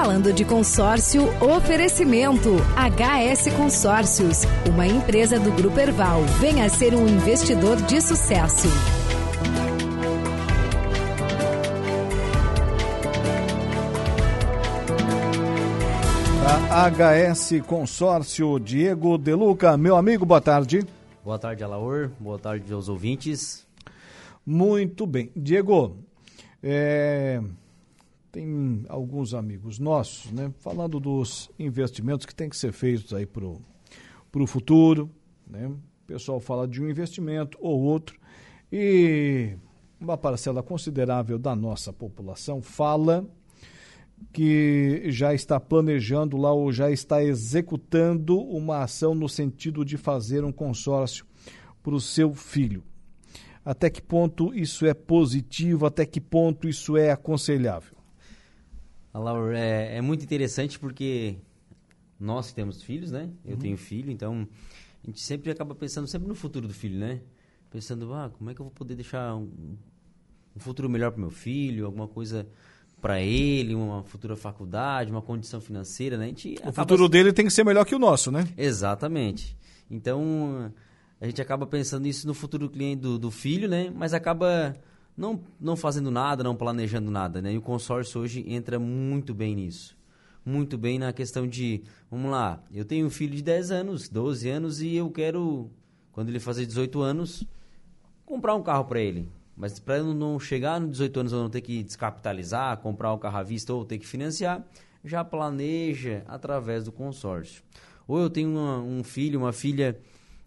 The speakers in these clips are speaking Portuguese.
Falando de consórcio, oferecimento HS Consórcios, uma empresa do Grupo Erval. Venha ser um investidor de sucesso. A HS Consórcio Diego Deluca, meu amigo, boa tarde. Boa tarde, Alaor. Boa tarde aos ouvintes. Muito bem. Diego, é, tem alguns amigos nossos, né, falando dos investimentos que tem que ser feitos aí para o futuro, né? O pessoal fala de um investimento ou outro e uma parcela considerável da nossa população fala que já está planejando lá ou já está executando uma ação no sentido de fazer um consórcio para o seu filho. Até que ponto isso é positivo? Até que ponto isso é aconselhável? Laura, é, é, muito interessante porque nós temos filhos, né? Eu uhum. tenho filho, então a gente sempre acaba pensando sempre no futuro do filho, né? Pensando, ah, como é que eu vou poder deixar um, um futuro melhor para meu filho, alguma coisa para ele, uma futura faculdade, uma condição financeira, né? A gente o futuro dele tem que ser melhor que o nosso, né? Exatamente. Então a gente acaba pensando isso no futuro cliente do, do filho, né? Mas acaba não, não fazendo nada, não planejando nada, né? E o consórcio hoje entra muito bem nisso. Muito bem na questão de, vamos lá, eu tenho um filho de 10 anos, 12 anos e eu quero, quando ele fazer 18 anos, comprar um carro para ele. Mas para eu não chegar nos 18 anos eu não ter que descapitalizar, comprar o carro à vista ou ter que financiar, já planeja através do consórcio. Ou eu tenho uma, um filho, uma filha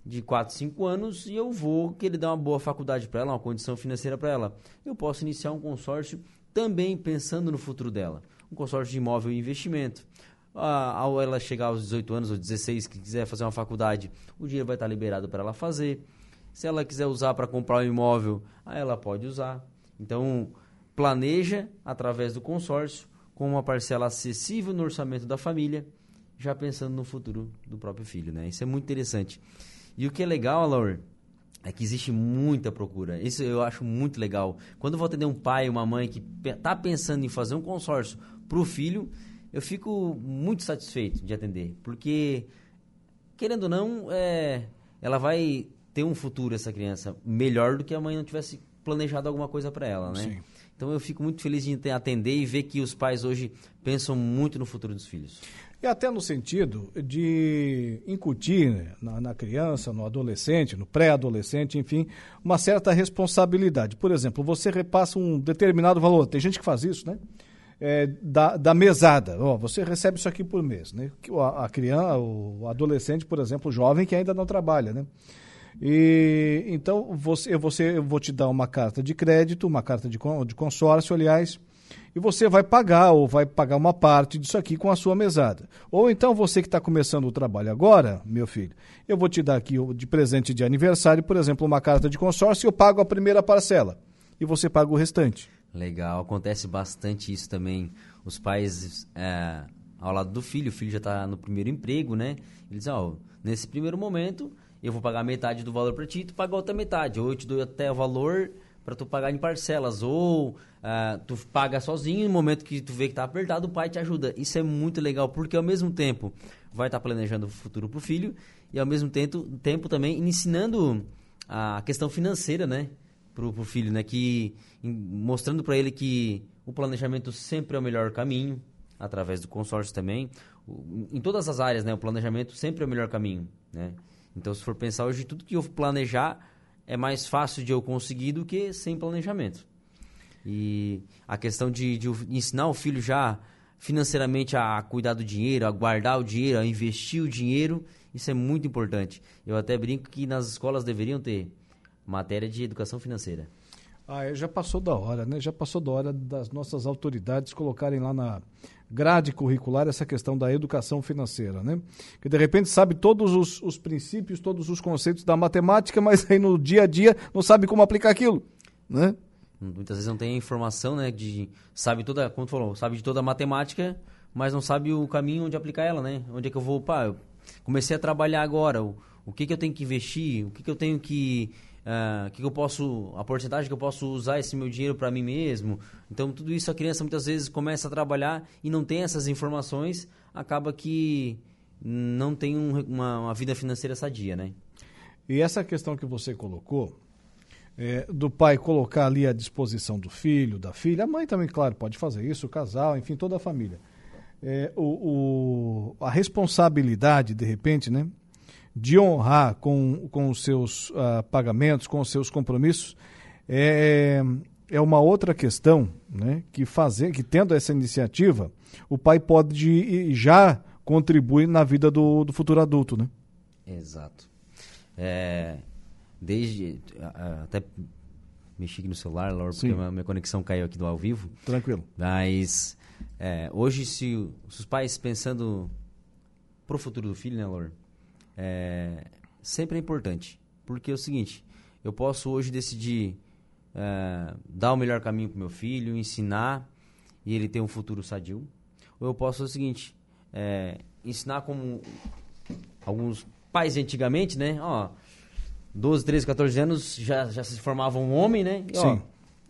de 4, 5 anos e eu vou querer dar uma boa faculdade para ela, uma condição financeira para ela. Eu posso iniciar um consórcio também pensando no futuro dela. Um consórcio de imóvel e investimento. Ao ela chegar aos 18 anos ou 16, que quiser fazer uma faculdade, o dinheiro vai estar liberado para ela fazer. Se ela quiser usar para comprar um imóvel, aí ela pode usar. Então, planeja através do consórcio com uma parcela acessível no orçamento da família, já pensando no futuro do próprio filho, né? Isso é muito interessante. E o que é legal, Laura, é que existe muita procura. Isso eu acho muito legal. Quando eu vou atender um pai, uma mãe que está pensando em fazer um consórcio para o filho, eu fico muito satisfeito de atender. Porque, querendo ou não, é, ela vai ter um futuro, essa criança, melhor do que a mãe não tivesse planejado alguma coisa para ela, né? Sim. Então eu fico muito feliz de atender e ver que os pais hoje pensam muito no futuro dos filhos. E até no sentido de incutir né, na, na, criança, no adolescente, no pré-adolescente, enfim, uma certa responsabilidade. Por exemplo, você repassa um determinado valor, tem gente que faz isso, né? É, da, da mesada. Oh, você recebe isso aqui por mês. Né? A, a criança, o adolescente, por exemplo, o jovem que ainda não trabalha, né? E, então, você, você, eu vou te dar uma carta de crédito, uma carta de, de consórcio, aliás, e você vai pagar ou vai pagar uma parte disso aqui com a sua mesada. Ou então você que está começando o trabalho agora, meu filho, eu vou te dar aqui de presente de aniversário, por exemplo, uma carta de consórcio eu pago a primeira parcela e você paga o restante. Legal, acontece bastante isso também. Os pais é, ao lado do filho, o filho já está no primeiro emprego, né? Eles, ó, nesse primeiro momento eu vou pagar metade do valor para ti, tu paga outra metade. Ou eu te dou até o valor para tu pagar em parcelas. Ou uh, tu paga sozinho no momento que tu vê que tá apertado, o pai te ajuda. Isso é muito legal, porque ao mesmo tempo vai estar tá planejando o futuro pro filho e ao mesmo tempo, tempo também ensinando a questão financeira, né? Pro, pro filho, né? Que, mostrando para ele que o planejamento sempre é o melhor caminho, através do consórcio também. Em todas as áreas, né? O planejamento sempre é o melhor caminho, né? Então, se for pensar hoje, tudo que eu planejar é mais fácil de eu conseguir do que sem planejamento. E a questão de, de ensinar o filho já financeiramente a cuidar do dinheiro, a guardar o dinheiro, a investir o dinheiro, isso é muito importante. Eu até brinco que nas escolas deveriam ter matéria de educação financeira. Ah, já passou da hora, né? Já passou da hora das nossas autoridades colocarem lá na grade curricular essa questão da educação financeira, né? Que de repente sabe todos os, os princípios, todos os conceitos da matemática, mas aí no dia a dia não sabe como aplicar aquilo, né? Muitas vezes não tem informação, né? De sabe toda, como tu falou, sabe de toda a matemática, mas não sabe o caminho onde aplicar ela, né? Onde é que eu vou, pá, eu comecei a trabalhar agora, o, o que que eu tenho que investir, o que que eu tenho que uh, que, que eu posso, a porcentagem que eu posso usar esse meu dinheiro para mim mesmo. Então, tudo isso a criança muitas vezes começa a trabalhar e não tem essas informações, acaba que não tem um, uma, uma, vida financeira sadia, né? E essa questão que você colocou, é, do pai colocar ali à disposição do filho, da filha, a mãe também, claro, pode fazer isso, o casal, enfim, toda a família. É, o, o, a responsabilidade, de repente, né, de honrar com, com os seus uh, pagamentos, com os seus compromissos, é, é uma outra questão, né, que fazer, que tendo essa iniciativa, o pai pode já contribuir na vida do, do futuro adulto, né? Exato. É, desde até mexi aqui no celular, Laura, porque a minha conexão caiu aqui do ao vivo. Tranquilo. Mas é, hoje, se, se, os pais pensando pro futuro do filho, né, Laura? É, sempre é importante. Porque é o seguinte, eu posso hoje decidir é, dar o melhor caminho pro meu filho, ensinar e ele ter um futuro sadio. Ou eu posso fazer o seguinte, é, ensinar como alguns pais antigamente, né? Ó, 12, 13, 14 anos já, já se formava um homem, né? E, ó,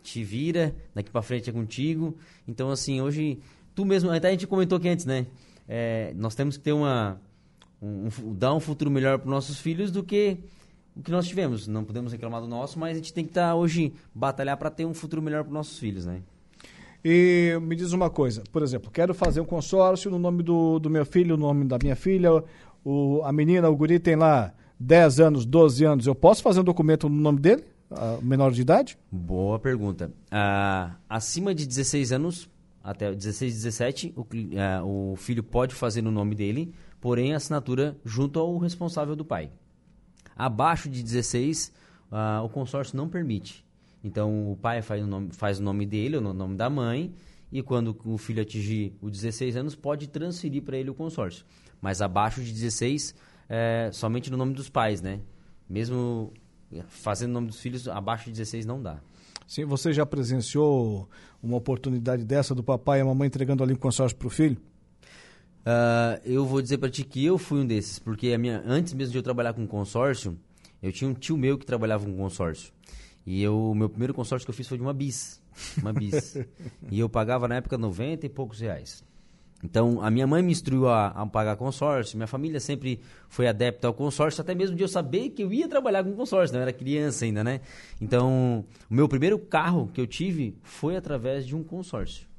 te vira, daqui para frente é contigo. Então, assim, hoje, tu mesmo, até a gente comentou aqui antes, né? É, nós temos que ter uma. Um, um, dar um futuro melhor para nossos filhos do que o que nós tivemos. Não podemos reclamar do nosso, mas a gente tem que estar tá, hoje batalhar para ter um futuro melhor para nossos filhos, né? E me diz uma coisa, por exemplo, quero fazer um consórcio no nome do, do meu filho, no nome da minha filha, o, a menina, o guri tem lá 10 anos, 12 anos, eu posso fazer um documento no nome dele, menor de idade? Boa pergunta. Ah, acima de 16 anos, até 16, 17, o, ah, o filho pode fazer no nome dele, porém a assinatura junto ao responsável do pai. Abaixo de 16, ah, o consórcio não permite. Então o pai faz o nome, faz o nome dele, o nome da mãe, e quando o filho atingir os 16 anos, pode transferir para ele o consórcio. Mas abaixo de 16, é, somente no nome dos pais, né? Mesmo fazendo o nome dos filhos, abaixo de 16 não dá. Sim, você já presenciou uma oportunidade dessa do papai e a mamãe entregando ali um consórcio para o filho? Uh, eu vou dizer para ti que eu fui um desses, porque a minha, antes mesmo de eu trabalhar com consórcio, eu tinha um tio meu que trabalhava com consórcio. E o meu primeiro consórcio que eu fiz foi de uma bis. Uma bis. e eu pagava na época 90 e poucos reais. Então, a minha mãe me instruiu a, a, pagar consórcio, minha família sempre foi adepta ao consórcio, até mesmo de eu saber que eu ia trabalhar com consórcio, não né? era criança ainda, né? Então, o meu primeiro carro que eu tive foi através de um consórcio.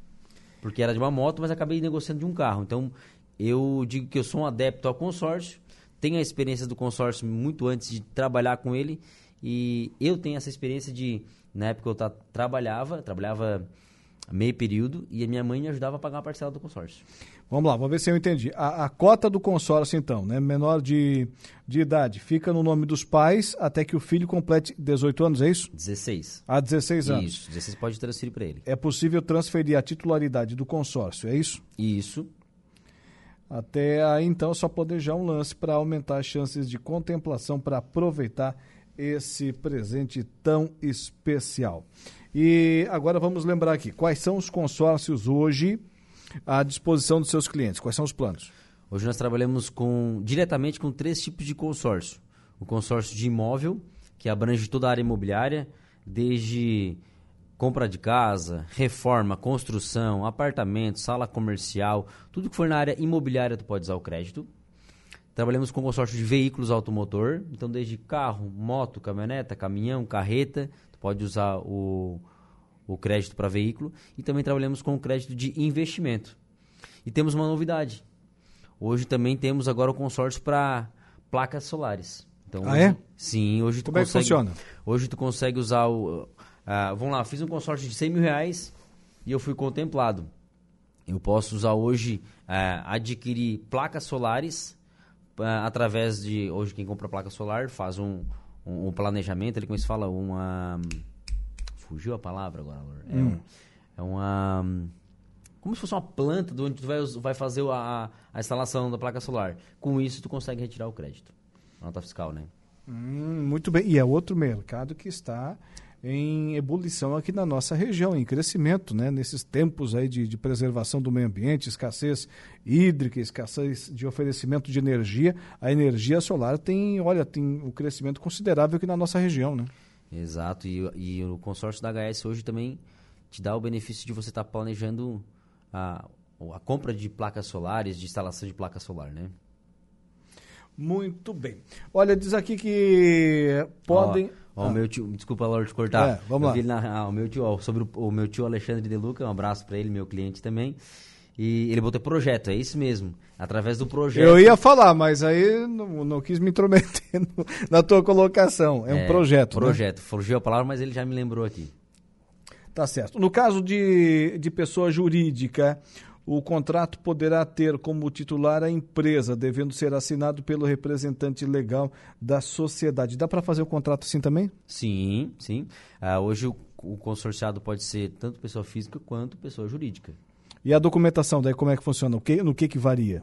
Porque era de uma moto, mas acabei negociando de um carro. Então, eu digo que eu sou um adepto ao consórcio, tenho a experiência do consórcio muito antes de trabalhar com ele, e eu tenho essa experiência de, na época eu trabalhava, trabalhava meio período e a minha mãe me ajudava a pagar uma parcela do consórcio. Vamos lá, vamos ver se eu entendi. A, a, cota do consórcio, então, né, menor de, de idade, fica no nome dos pais até que o filho complete 18 anos, é isso? 16. Há 16 anos. Isso, 16 pode transferir para ele. É possível transferir a titularidade do consórcio, é isso? Isso. Até aí, então, só planejar um lance para aumentar as chances de contemplação para aproveitar esse presente tão especial. E agora vamos lembrar aqui, quais são os consórcios hoje à disposição dos seus clientes? Quais são os planos? Hoje nós trabalhamos com, diretamente com três tipos de consórcio. O consórcio de imóvel, que abrange toda a área imobiliária, desde compra de casa, reforma, construção, apartamento, sala comercial, tudo que for na área imobiliária tu pode usar o crédito. Trabalhamos com consórcio de veículos automotor, então desde carro, moto, caminhoneta, caminhão, carreta, pode usar o, o crédito para veículo e também trabalhamos com o crédito de investimento. E temos uma novidade. Hoje também temos agora o consórcio para placas solares. Então, ah, é? Sim, hoje Como tu consegue, é que funciona? Hoje tu consegue usar o. Uh, vamos lá, fiz um consórcio de 100 mil reais e eu fui contemplado. Eu posso usar hoje, uh, adquirir placas solares uh, através de. Hoje, quem compra placa solar faz um, um, um planejamento, ele como se fala, uma fugiu a palavra agora, é, hum. é uma como se fosse uma planta de onde tu vai, vai fazer a, a instalação da placa solar. Com isso tu consegue retirar o crédito. Nota fiscal, né? Hum, muito bem. E é outro mercado que está em ebulição aqui na nossa região, em crescimento, né? Nesses tempos aí de, de preservação do meio ambiente, escassez hídrica, escassez de oferecimento de energia, a energia solar tem, olha, tem um crescimento considerável aqui na nossa região, né? Exato, e, e o consórcio da HS hoje também te dá o benefício de você estar tá planejando a, a compra de placas solares, de instalação de placa solar, né? Muito bem. Olha, diz aqui que podem. Ó, ó, ah. o meu tio, desculpa, Laura, te cortar. É, vamos eu lá. Na, ah, o meu tio, ó, sobre o, o, meu tio Alexandre De Luca, um abraço para ele, meu cliente também. E ele botou projeto, é isso mesmo. Através do projeto. Eu ia falar, mas aí não, não quis me intrometer no, na tua colocação. É, é um projeto. Projeto. Né? Fugiu a palavra, mas ele já me lembrou aqui. Tá certo. No caso de, de pessoa jurídica, o contrato poderá ter como titular a empresa, devendo ser assinado pelo representante legal da sociedade. Dá para fazer o contrato assim também? Sim, sim. Ah, hoje o, o consorciado pode ser tanto pessoa física quanto pessoa jurídica. E a documentação, daí como é que funciona? O que, no que, que varia?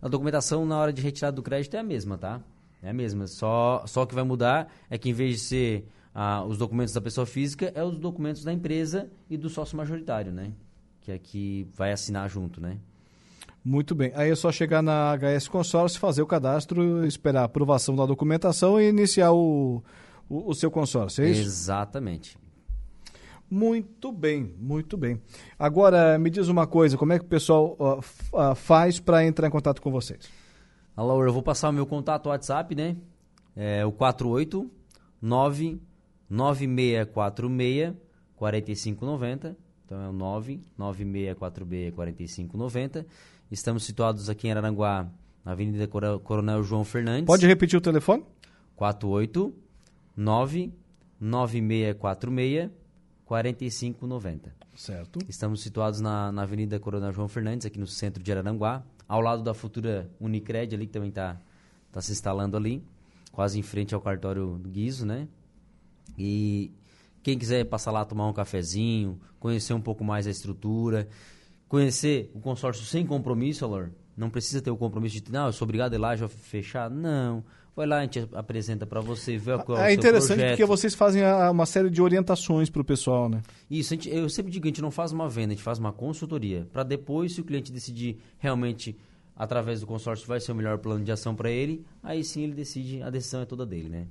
A documentação na hora de retirada do crédito é a mesma, tá? É a mesma. Só, só que vai mudar é que em vez de ser ah, os documentos da pessoa física é os documentos da empresa e do sócio majoritário, né? Que é que vai assinar junto, né? Muito bem. Aí é só chegar na HS Consórcio, fazer o cadastro, esperar a aprovação da documentação e iniciar o, o, o seu consórcio, é isso? Exatamente. Muito bem, muito bem. Agora, me diz uma coisa, como é que o pessoal uh, uh, faz para entrar em contato com vocês? Alô, eu vou passar o meu contato WhatsApp, né? É o 489 9646 4590. Então é o 99646 4590. Estamos situados aqui em Araranguá, na Avenida Coronel João Fernandes. Pode repetir o telefone? 489 9646 4590. Certo. Estamos situados na, na Avenida Coronel João Fernandes, aqui no centro de Araranguá, ao lado da futura Unicred ali, que também está tá se instalando ali, quase em frente ao cartório do Guizo, né? E quem quiser passar lá tomar um cafezinho, conhecer um pouco mais a estrutura, conhecer o consórcio sem compromisso, Alor, não precisa ter o compromisso de, não, eu sou obrigado a ir lá já fechar. Não. Vai lá, a gente apresenta para você, vê qual é, é interessante porque vocês fazem uma série de orientações para o pessoal, né? Isso, gente, eu sempre digo a gente não faz uma venda, a gente faz uma consultoria. Para depois, se o cliente decidir realmente através do consórcio vai ser o melhor plano de ação para ele, aí sim ele decide, a decisão é toda dele, né?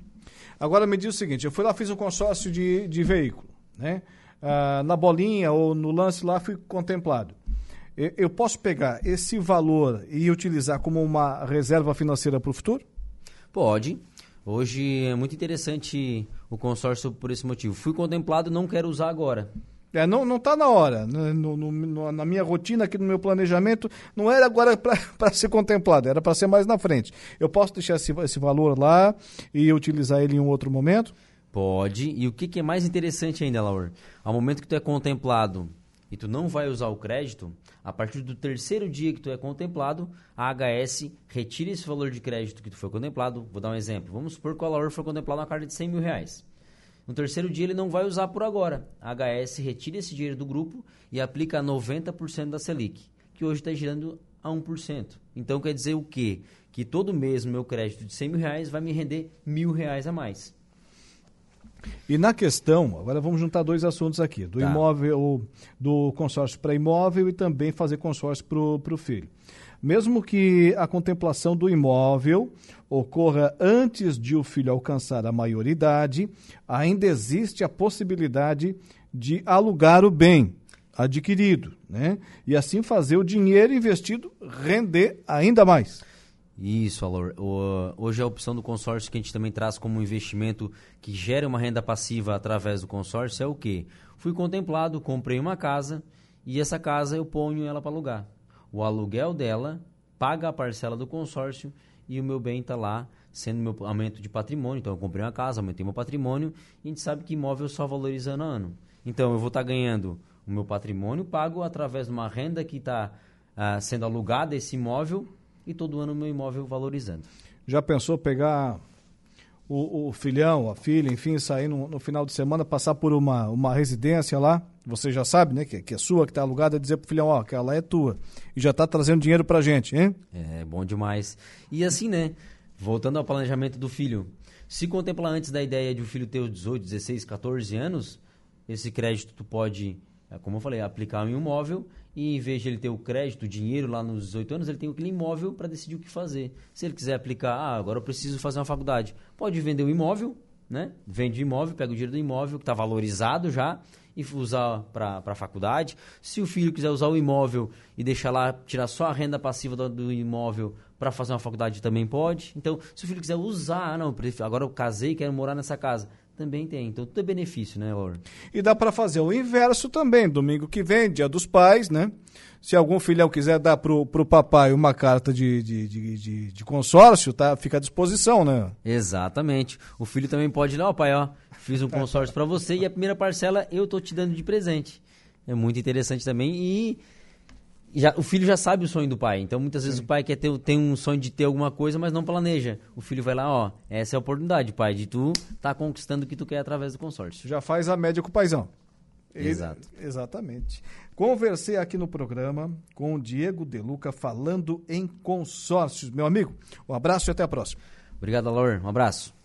Agora me diz o seguinte, eu fui lá, fiz um consórcio de, de veículo, né? Ah, na bolinha ou no lance lá fui contemplado. Eu posso pegar esse valor e utilizar como uma reserva financeira para o futuro? Pode. Hoje é muito interessante o consórcio por esse motivo. Fui contemplado, não quero usar agora. É, não está na hora. Né? No, no, no, na minha rotina, aqui no meu planejamento, não era agora para ser contemplado, era para ser mais na frente. Eu posso deixar esse, esse, valor lá e utilizar ele em um outro momento? Pode. E o que, que é mais interessante ainda, Laura? Ao momento que tu é contemplado e tu não vai usar o crédito, a partir do terceiro dia que tu é contemplado, a HS retira esse valor de crédito que tu foi contemplado. Vou dar um exemplo. Vamos supor que o valor foi contemplado na carta de 100 mil reais. No terceiro dia ele não vai usar por agora. A HS retira esse dinheiro do grupo e aplica 90% da Selic, que hoje está girando a 1%. Então quer dizer o quê? Que todo mês meu crédito de 100 mil reais vai me render mil reais a mais. E na questão, agora vamos juntar dois assuntos aqui, do tá. imóvel, do consórcio para imóvel e também fazer consórcio para o filho. Mesmo que a contemplação do imóvel ocorra antes de o filho alcançar a maioridade, ainda existe a possibilidade de alugar o bem adquirido, né? E assim fazer o dinheiro investido render ainda mais. Isso, Alor. Hoje a opção do consórcio que a gente também traz como investimento que gera uma renda passiva através do consórcio é o quê? Fui contemplado, comprei uma casa e essa casa eu ponho ela para alugar. O aluguel dela paga a parcela do consórcio e o meu bem está lá sendo meu aumento de patrimônio. Então eu comprei uma casa, aumentei meu patrimônio e a gente sabe que imóvel só valoriza ano a ano. Então eu vou estar tá ganhando o meu patrimônio pago através de uma renda que está ah, sendo alugada esse imóvel e todo ano o meu imóvel valorizando. Já pensou pegar o, o filhão, a filha, enfim, sair no, no, final de semana, passar por uma, uma residência lá, você já sabe, né, que, que é sua, que está alugada, dizer pro filhão, ó, que ela é tua, e já está trazendo dinheiro pra gente, hein? É, bom demais. E assim, né, voltando ao planejamento do filho, se contemplar antes da ideia de o filho ter os 18, 16, 14 anos, esse crédito tu pode, é, como eu falei, aplicar em um imóvel e em vez de ele ter o crédito, o dinheiro lá nos 18 anos, ele tem aquele imóvel para decidir o que fazer. Se ele quiser aplicar, ah, agora eu preciso fazer uma faculdade, pode vender o imóvel né? Vende o imóvel, pega o dinheiro do imóvel que está valorizado já e usar para a faculdade. Se o filho quiser usar o imóvel e deixar lá, tirar só a renda passiva do, do imóvel para fazer uma faculdade também pode. Então, se o filho quiser usar, ah, não, agora eu casei, quero morar nessa casa, também tem. Então, tudo é benefício, né, Laura? E dá para fazer o inverso também, domingo que vem, dia dos pais, né? Se algum filhão quiser dar pro, pro papai uma carta de, de, de, de, de consórcio, tá? Fica à disposição, né? Exatamente. O filho também pode ir lá, ó, pai, ó, fiz um consórcio para você e a primeira parcela eu tô te dando de presente. É muito interessante também e já, o filho já sabe o sonho do pai. Então, muitas vezes Sim. o pai quer ter, tem um sonho de ter alguma coisa, mas não planeja. O filho vai lá, ó, essa é a oportunidade, pai, de tu tá conquistando o que tu quer através do consórcio. Já faz a média com o paizão. Exato. exatamente. Conversei aqui no programa com o Diego Deluca falando em consórcios. Meu amigo, um abraço e até a próxima. Obrigado, Laura. Um abraço.